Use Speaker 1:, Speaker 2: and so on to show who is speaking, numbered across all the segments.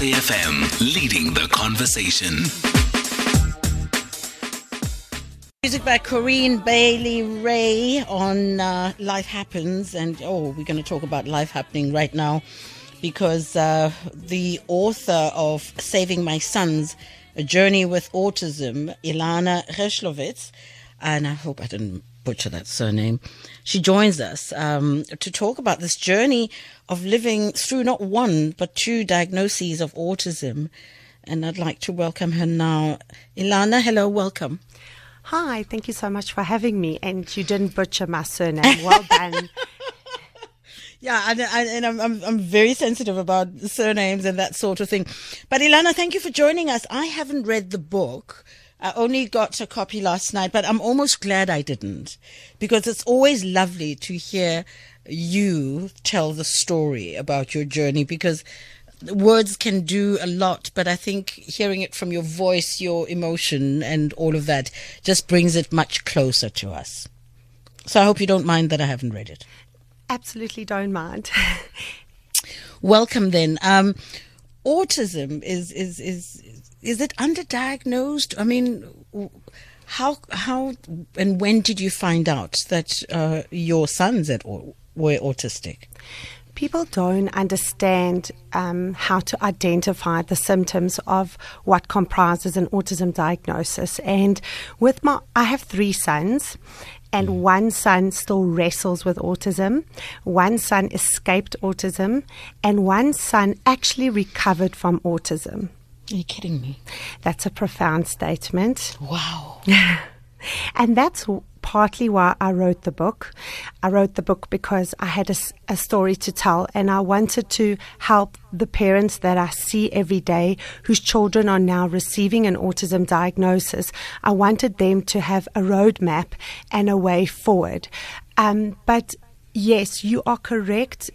Speaker 1: SAFM, leading the conversation.
Speaker 2: Music by Corinne Bailey Rae on uh, Life Happens. And oh, we're going to talk about life happening right now because uh, the author of Saving My Sons, A Journey with Autism, Ilana Gerschlowitz, and I hope I didn't butcher that surname, she joins us um, to talk about this journey of living through not one, but two diagnoses of autism. And I'd like to welcome her now. Ilana, hello, welcome.
Speaker 3: Hi, thank you so much for having me. And you didn't butcher my surname. Well done.
Speaker 2: Yeah, and, and I'm, I'm, I'm very sensitive about surnames and that sort of thing. But Ilana, thank you for joining us. I haven't read the book. I only got a copy last night, but I'm almost glad I didn't because it's always lovely to hear you tell the story about your journey because words can do a lot, but I think hearing it from your voice, your emotion, and all of that just brings it much closer to us. So I hope you don't mind that I haven't read it.
Speaker 3: Absolutely don't mind.
Speaker 2: Welcome then. Um, autism is is is is it underdiagnosed? I mean, how how and when did you find out that uh, your sons at, all were autistic?
Speaker 3: people don't understand um, how to identify the symptoms of what comprises an autism diagnosis. And with my, I have three sons, and mm. one son still wrestles with autism. One son escaped autism, and one son actually recovered from autism.
Speaker 2: Are you kidding me?
Speaker 3: That's a profound statement.
Speaker 2: Wow.
Speaker 3: and that's partly why I wrote the book. I wrote the book because I had a, a, story to tell and I wanted to help the parents that I see every day whose children are now receiving an autism diagnosis. I wanted them to have a roadmap and a way forward. Um, but yes, you are correct.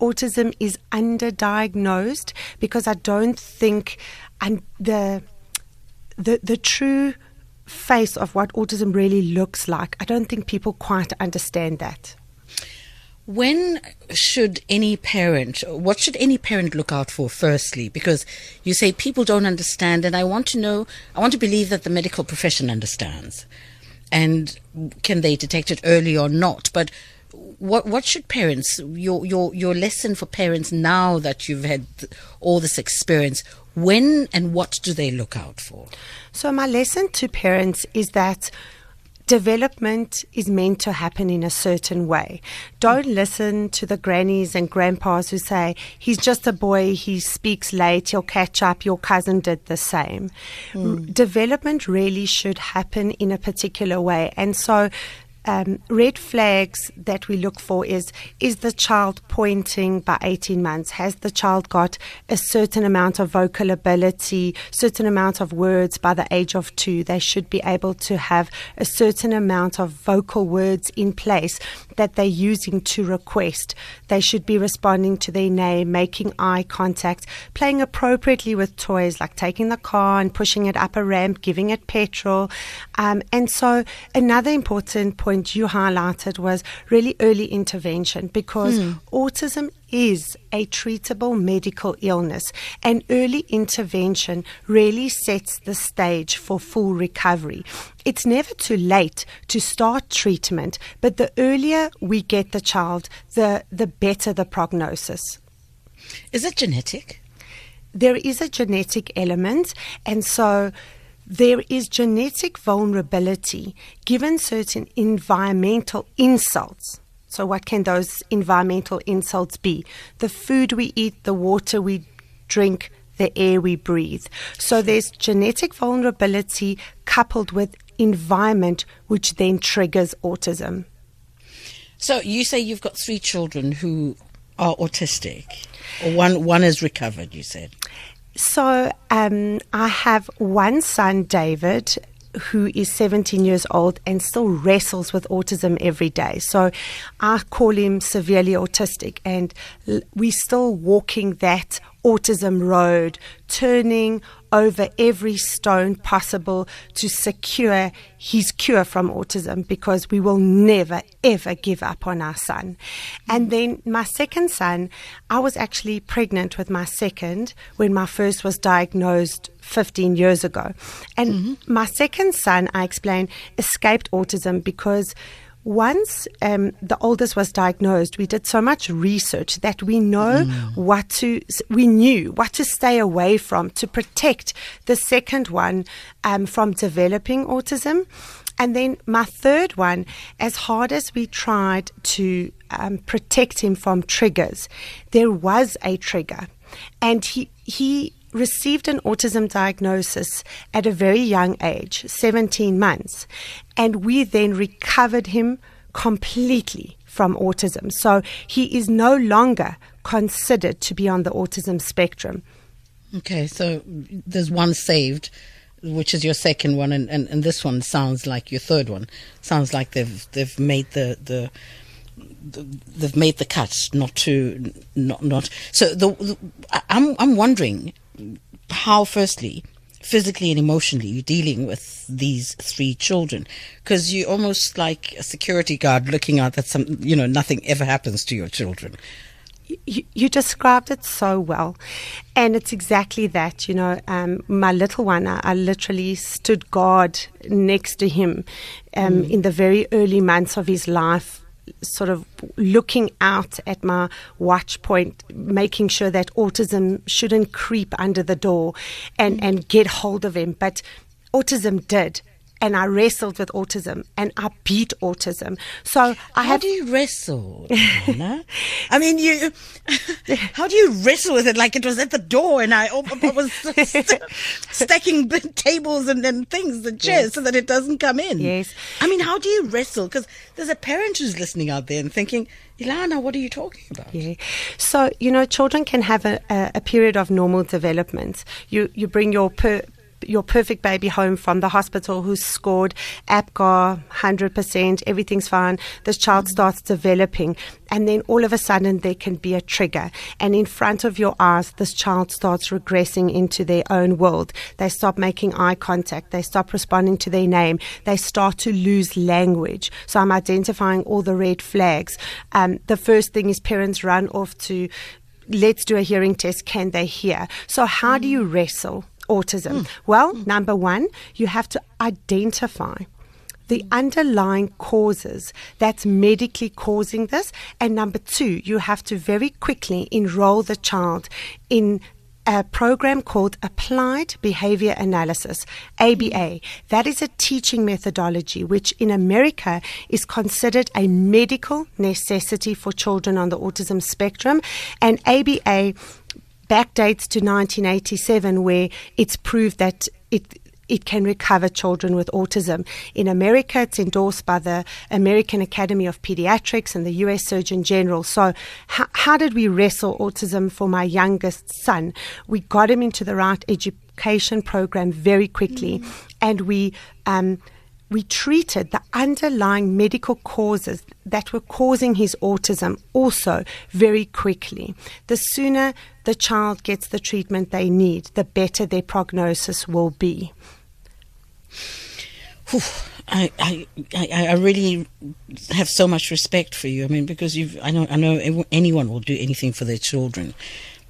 Speaker 3: Autism is underdiagnosed because I don't think and the the the true face of what autism really looks like. I don't think people quite understand that.
Speaker 2: When should any parent, what should any parent look out for firstly? Because you say people don't understand, and I want to know, I want to believe that the medical profession understands. And can they detect it early or not? But what what should parents your your your lesson for parents now that you've had all this experience when and what do they look out for?
Speaker 3: So, my lesson to parents is that development is meant to happen in a certain way. Don't listen to the grannies and grandpas who say, he's just a boy, he speaks late, he'll catch up, your cousin did the same. Mm. Development really should happen in a particular way. And so um, red flags that we look for is is the child pointing by 18 months? Has the child got a certain amount of vocal ability, certain amount of words by the age of two? They should be able to have a certain amount of vocal words in place that they're using to request. They should be responding to their name, making eye contact, playing appropriately with toys like taking the car and pushing it up a ramp, giving it petrol. Um, and so, another important point you highlighted was really early intervention because mm. autism is a treatable medical illness, and early intervention really sets the stage for full recovery. It's never too late to start treatment, but the earlier we get the child, the, the better the prognosis.
Speaker 2: Is it genetic?
Speaker 3: There is a genetic element, and so there is genetic vulnerability given certain environmental insults so, what can those environmental insults be? The food we eat, the water we drink, the air we breathe. So, there's genetic vulnerability coupled with environment, which then triggers autism.
Speaker 2: So, you say you've got three children who are autistic, or one, one is recovered, you said.
Speaker 3: So, um, I have one son, David, who is 17 years old and still wrestles with autism every day. So I call him severely autistic, and we're still walking that autism road, turning over every stone possible to secure his cure from autism because we will never, ever give up on our son. And then my second son, I was actually pregnant with my second when my first was diagnosed 15 years ago. And mm-hmm. my second son, I explained, escaped autism because once um, the oldest was diagnosed, we did so much research that we know mm. what to, we knew what to stay away from to protect the second one um, from developing autism. And then my third one, as hard as we tried to um, protect him from triggers, there was a trigger. And he, he received an autism diagnosis at a very young age, 17 months, and we then recovered him completely from autism. So he is no longer considered to be on the autism spectrum.
Speaker 2: Okay, so there's one saved, which is your second one, and, and, and this one sounds like your third one. Sounds like they've they've made the the they've made the cut not to not not so the, the, I'm I'm wondering how, firstly, physically and emotionally you're dealing with these three children. Because you're almost like a security guard looking out that some you know nothing ever happens to your children.
Speaker 3: You, you described it so well. And it's exactly that you know um, my little one I, I, literally stood guard next to him um, mm. in the very early months of his life sort of looking out at my watch point, making sure that autism shouldn't creep under the door and, and get hold of him. But autism did and I wrestled with autism and I beat autism. So I
Speaker 2: how do you wrestle? I mean, you. How do you wrestle with it? Like it was at the door, and I, I was st- stacking tables and, and things, the chairs, yes. so that it doesn't come in.
Speaker 3: Yes.
Speaker 2: I mean, how do you wrestle? Because there's a parent who's listening out there and thinking. Ilana, what are you talking about?
Speaker 3: Yeah. So, you know, children can have a, a, a period of normal development. You, you bring your per, your perfect baby home from the hospital who's scored APGAR 100%, everything's fine. This child mm-hmm. starts developing, and then all of a sudden there can be a trigger. And in front of your eyes, this child starts regressing into their own world. They stop making eye contact, they stop responding to their name, they start to lose language. So I'm identifying all the red flags. Um, the first thing is parents run off to let's do a hearing test. Can they hear? So, how do you mm. wrestle autism? Mm. Well, mm. number one, you have to identify the underlying causes that's medically causing this. And number two, you have to very quickly enroll the child in a program called Applied Behavior Analysis, ABA. That is a teaching methodology which in America is considered a medical necessity for children on the autism spectrum. And ABA backdates to 1987, where it's proved that it it can recover children with autism. In America, it's endorsed by the American Academy of Pediatrics and the US Surgeon General. So, how, how did we wrestle autism for my youngest son? We got him into the right education program very quickly, mm. and we um, we treated the underlying medical causes that were causing his autism also very quickly. The sooner the child gets the treatment they need, the better their prognosis will be.
Speaker 2: Whew. I, I, I, really have so much respect for you. I mean, because you've, I know, I know anyone will do anything for their children,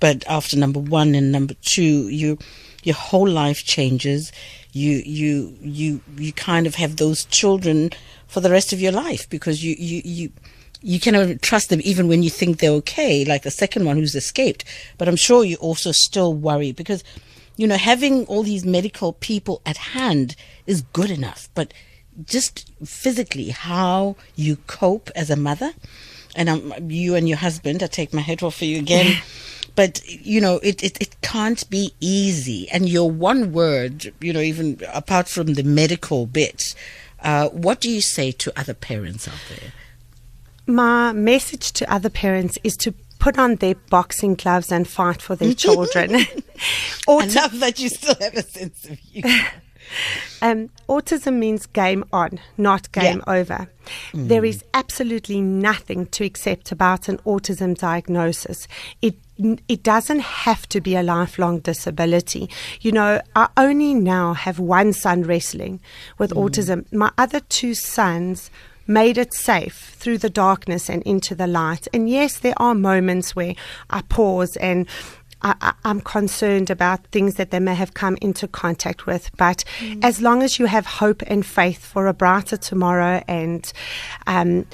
Speaker 2: but after number one and number two, you, your whole life changes you you you you kind of have those children for the rest of your life because you you you you cannot trust them even when you think they're okay, like the second one who's escaped. But I'm sure you also still worry because, you know, having all these medical people at hand is good enough. But just physically, how you cope as a mother, and um, you and your husband, I take my head off for you again. But you know it, it, it can't be easy. And your one word you know even apart from the medical bit uh, what do you say to other parents out there?
Speaker 3: My message to other parents is to put on their boxing gloves and fight for their children.
Speaker 2: Or I love that you still have a sense of humor
Speaker 3: Um, autism means game on, not game
Speaker 2: Yeah.
Speaker 3: over. There is absolutely nothing to accept about an autism diagnosis. It it doesn't have to be a lifelong disability. You know, I only now have one son wrestling with autism. My other two sons made it safe through the darkness and into the light. And yes, there are moments where I pause and I, I'm concerned about things that they may have come into contact with. But as long as you have hope and faith for a brighter tomorrow, and um,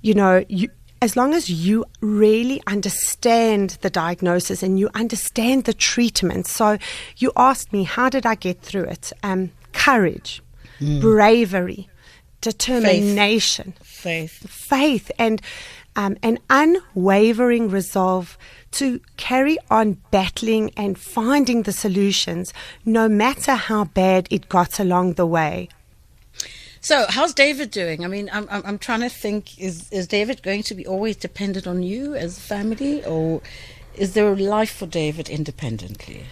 Speaker 3: you know, you, as long as you really understand the diagnosis and you understand the treatment. So you asked me, how did I get through it? Um, courage, bravery, determination
Speaker 2: Faith.
Speaker 3: faith and um, an unwavering resolve to carry on battling and finding the solutions, no matter how bad it got along the way.
Speaker 2: So, how's David doing? I mean, I'm, I'm, I'm trying to think is, is David going to be always dependent on you as a family, or is there a life for David independently?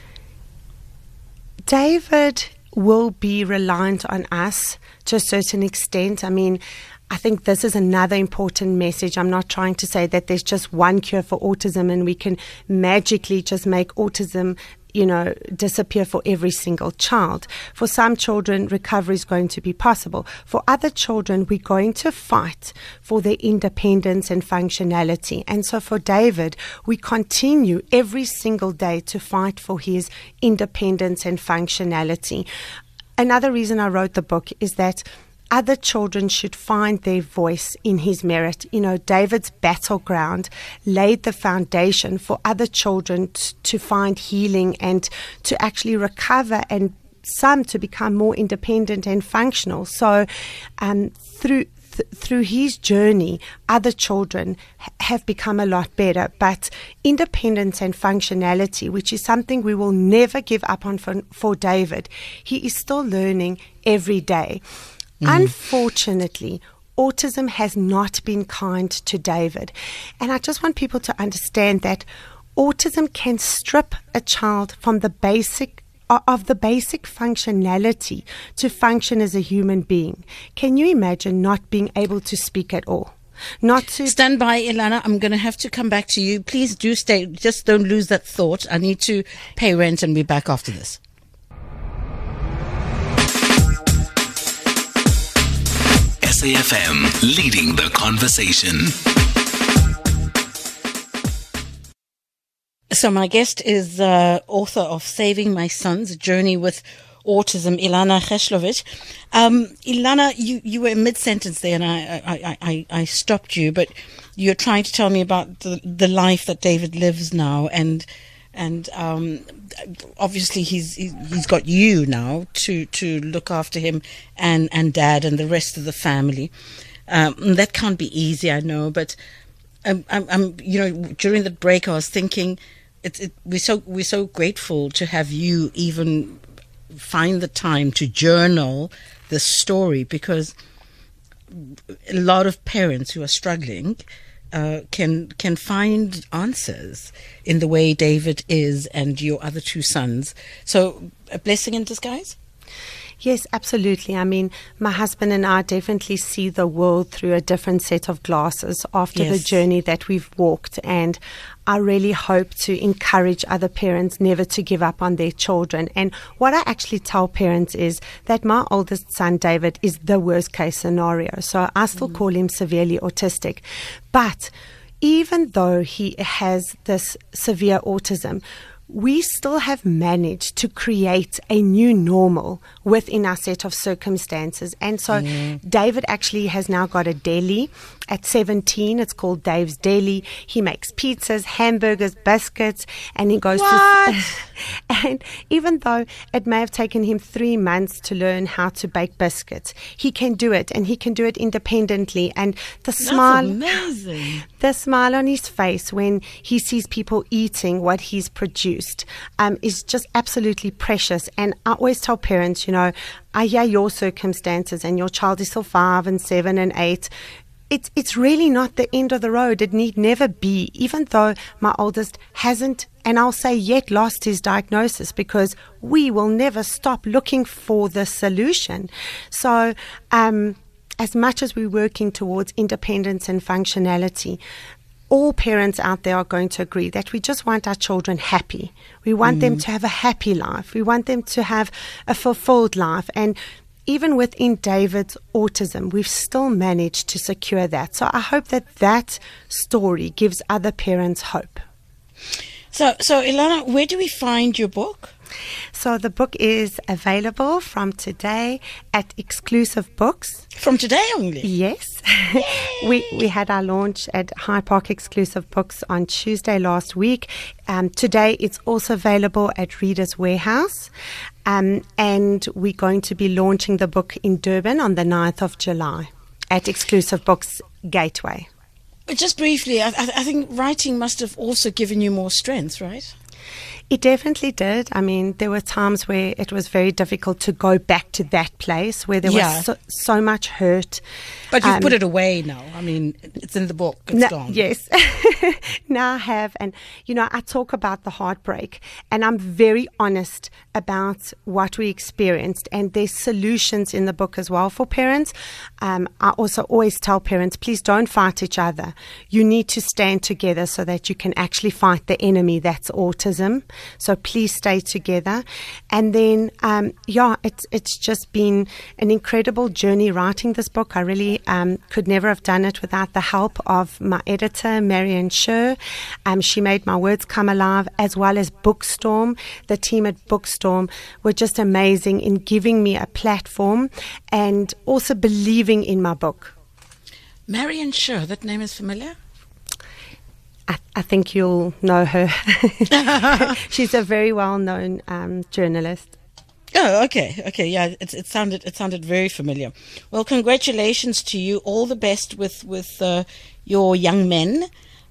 Speaker 3: David will be reliant on us to a certain extent. I mean, I think this is another important message. I'm not trying to say that there's just one cure for autism and we can magically just make autism you know, disappear for every single child. For some children, recovery is going to be possible. For other children, we're going to fight for their independence and functionality. And so for David, we continue every single day to fight for his independence and functionality. Another reason I wrote the book is that other children should find their voice in his merit. You know, David's battleground laid the foundation for other children t- to find healing and to actually recover and some to become more independent and functional. So, um, through th- through his journey, other children ha- have become a lot better. But independence and functionality, which is something we will never give up on for, for David, he is still learning every day. Mm. Unfortunately, autism has not been kind to David. And I just want people to understand that autism can strip a child from the basic of the basic functionality to function as a human being. Can you imagine not being able to speak at all? Not to
Speaker 2: Stand by, Ilana. I'm going to have to come back to you. Please do stay. Just don't lose that thought. I need to pay rent and be back after this.
Speaker 1: SAFM leading the conversation.
Speaker 2: So my guest is uh, author of Saving My Sons: Journey with Autism, Ilana Gerschlowitz. Um, Ilana, you, you were mid sentence there, and I, I, I, I stopped you, but you're trying to tell me about the the life that David lives now, and and um, obviously he's he's got you now to to look after him and and dad and the rest of the family. Um, that can't be easy, I know, but I'm, I'm, I'm, you know, during the break, I was thinking, it's, it, we're so we're so grateful to have you even find the time to journal the story because a lot of parents who are struggling uh, can can find answers in the way David is and your other two sons. So a blessing in disguise.
Speaker 3: Yes, absolutely. I mean, my husband and I definitely see the world through a different set of glasses after the journey that we've walked. And I really hope to encourage other parents never to give up on their children. And what I actually tell parents is that my oldest son, David, is the worst case scenario. So I still mm. call him severely autistic. But even though he has this severe autism, we still have managed to create a new normal within our set of circumstances. And so David actually has now got a deli at 17. It's called Dave's Deli. He makes pizzas, hamburgers, biscuits, and he goes
Speaker 2: What?
Speaker 3: to. and even though it may have taken him three months to learn how to bake biscuits, he can do it and he can do it independently. And the smile.
Speaker 2: amazing.
Speaker 3: The smile on his face when he sees people eating what he's produced um, is just absolutely precious. And I always tell parents, you know, I hear your circumstances and your child is still five and seven and eight. it's it's really not the end of the road. It need never be. Even though my oldest hasn't, and I'll say yet lost his diagnosis because we will never stop looking for the solution. So. Um, as much as we're working towards independence and functionality, all parents out there are going to agree that we just want our children happy. We want them mm. to have a happy life. We want them to have a fulfilled life. And even within David's autism, we've still managed to secure that. So I hope that that story gives other parents hope.
Speaker 2: So, so Ilana, where do we find your book?
Speaker 3: So the book is available from today at Exclusive Books.
Speaker 2: From today only.
Speaker 3: Yes. we we had our launch at Hyde Park Exclusive Books on Tuesday last week. Um, today it's also available at Reader's Warehouse. Um, and we're going to be launching the book in Durban on the 9th of July at Exclusive Books Gateway.
Speaker 2: Just briefly, I, I I think writing must have also given you more strength, right?
Speaker 3: It definitely did. I mean, there were times where it was very difficult to go back to that place where there
Speaker 2: Yeah.
Speaker 3: was so, so much hurt.
Speaker 2: But you've
Speaker 3: Um,
Speaker 2: put it away now. I mean, it's in the book. It's
Speaker 3: No-
Speaker 2: gone.
Speaker 3: Yes. now I have. And, you know, I talk about the heartbreak and I'm very honest about what we experienced. And there's solutions in the book as well for parents. Um, I also always tell parents, please don't fight each other. You need to stand together so that you can actually fight the enemy that's autism. So please stay together. And then, um, yeah, it's, it's just been an incredible journey writing this book. I really um, could never have done it without the help of my editor, Marion Scher. Um, she made my words come alive, as well as Bookstorm. The team at Bookstorm were just amazing in giving me a platform and also believing in my book.
Speaker 2: Marion Scher, that name is familiar.
Speaker 3: I, think you'll know her. She's a very well known um, journalist.
Speaker 2: Oh, okay, okay, yeah. It, it sounded it sounded very familiar. Well, congratulations to you. All the best with with uh, your young men,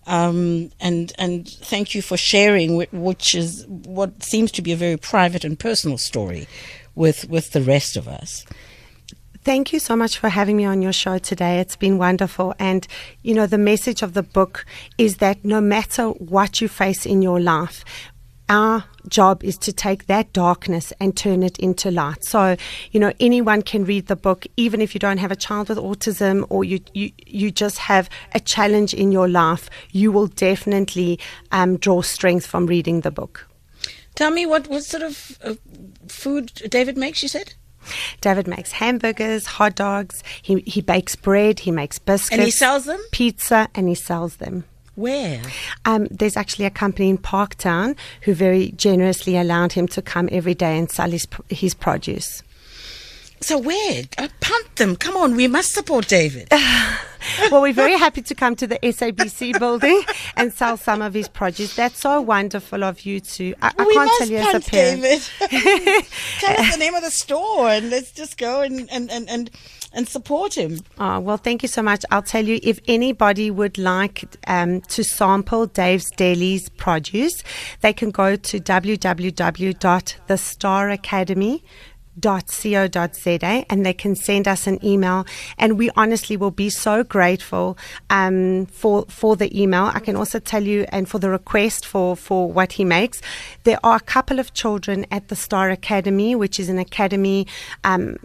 Speaker 2: um, and and thank you for sharing, which is what seems to be a very private and personal story, with with the rest of us.
Speaker 3: Thank you so much for having me on your show today. It's been wonderful. And, you know, the message of the book is that no matter what you face in your life, our job is to take that darkness and turn it into light. So, you know, anyone can read the book, even if you don't have a child with autism or you, you, you just have a challenge in your life, you will definitely um, draw strength from reading the book.
Speaker 2: Tell me what what sort of uh, food David makes. You said,
Speaker 3: David makes hamburgers, hot dogs, he, he bakes bread, he makes biscuits.
Speaker 2: and he sells them
Speaker 3: pizza and he sells them.
Speaker 2: where?
Speaker 3: Um, there's actually a company in Parktown who very generously allowed him to come every day and sell his, his produce.
Speaker 2: So where? Uh, punt them. Come on, we must support David.
Speaker 3: well, we're very happy to come to the SABC building and sell some of his produce. That's so wonderful of you to. I, I
Speaker 2: we
Speaker 3: can't
Speaker 2: must
Speaker 3: tell you as a parent.
Speaker 2: David. Tell us the name of the store and let's just go and, and, and, and, and support him.
Speaker 3: Oh, well, thank you so much. I'll tell you if anybody would like um, to sample Dave's Deli's produce, they can go to www.thestaracademy.co.za and they can send us an email. And we honestly will be so grateful um, for for the email. I can also tell you and for the request for for what he makes. There are a couple of children at the star academy which is an academy um,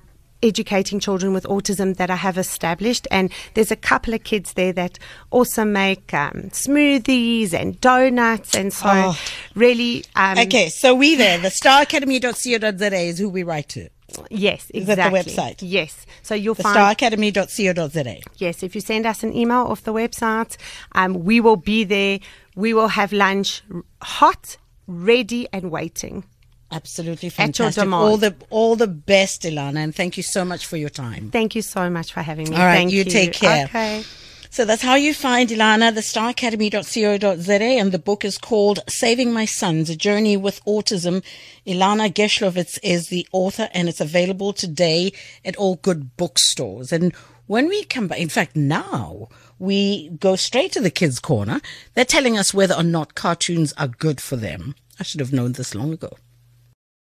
Speaker 3: educating children with autism that I have established. And there's a couple of kids there that also make um, smoothies and donuts. And so,
Speaker 2: Oh.
Speaker 3: really, um,
Speaker 2: Okay, so we there, the staracademy.co.za is who we write to.
Speaker 3: yes, exactly.
Speaker 2: Is that the website?
Speaker 3: Yes. So you'll
Speaker 2: The
Speaker 3: find.
Speaker 2: staracademy.co.za.
Speaker 3: Yes, if you send us an email off the website, um, we will be there. We will have lunch hot, ready, and waiting.
Speaker 2: Absolutely fantastic. All the all the best, Ilana, and thank you so much for your time.
Speaker 3: Thank you so much for having me.
Speaker 2: All right,
Speaker 3: Thank
Speaker 2: you take care.
Speaker 3: Okay.
Speaker 2: So that's how you find Ilana, the staracademy.co.za, and the book is called Saving My Sons, A Journey with Autism. Ilana Gerschlowitz is the author, and it's available today at all good bookstores. And when we come back, in fact, now we go straight to the kids' corner. They're telling us whether or not cartoons are good for them. I should have known this long ago.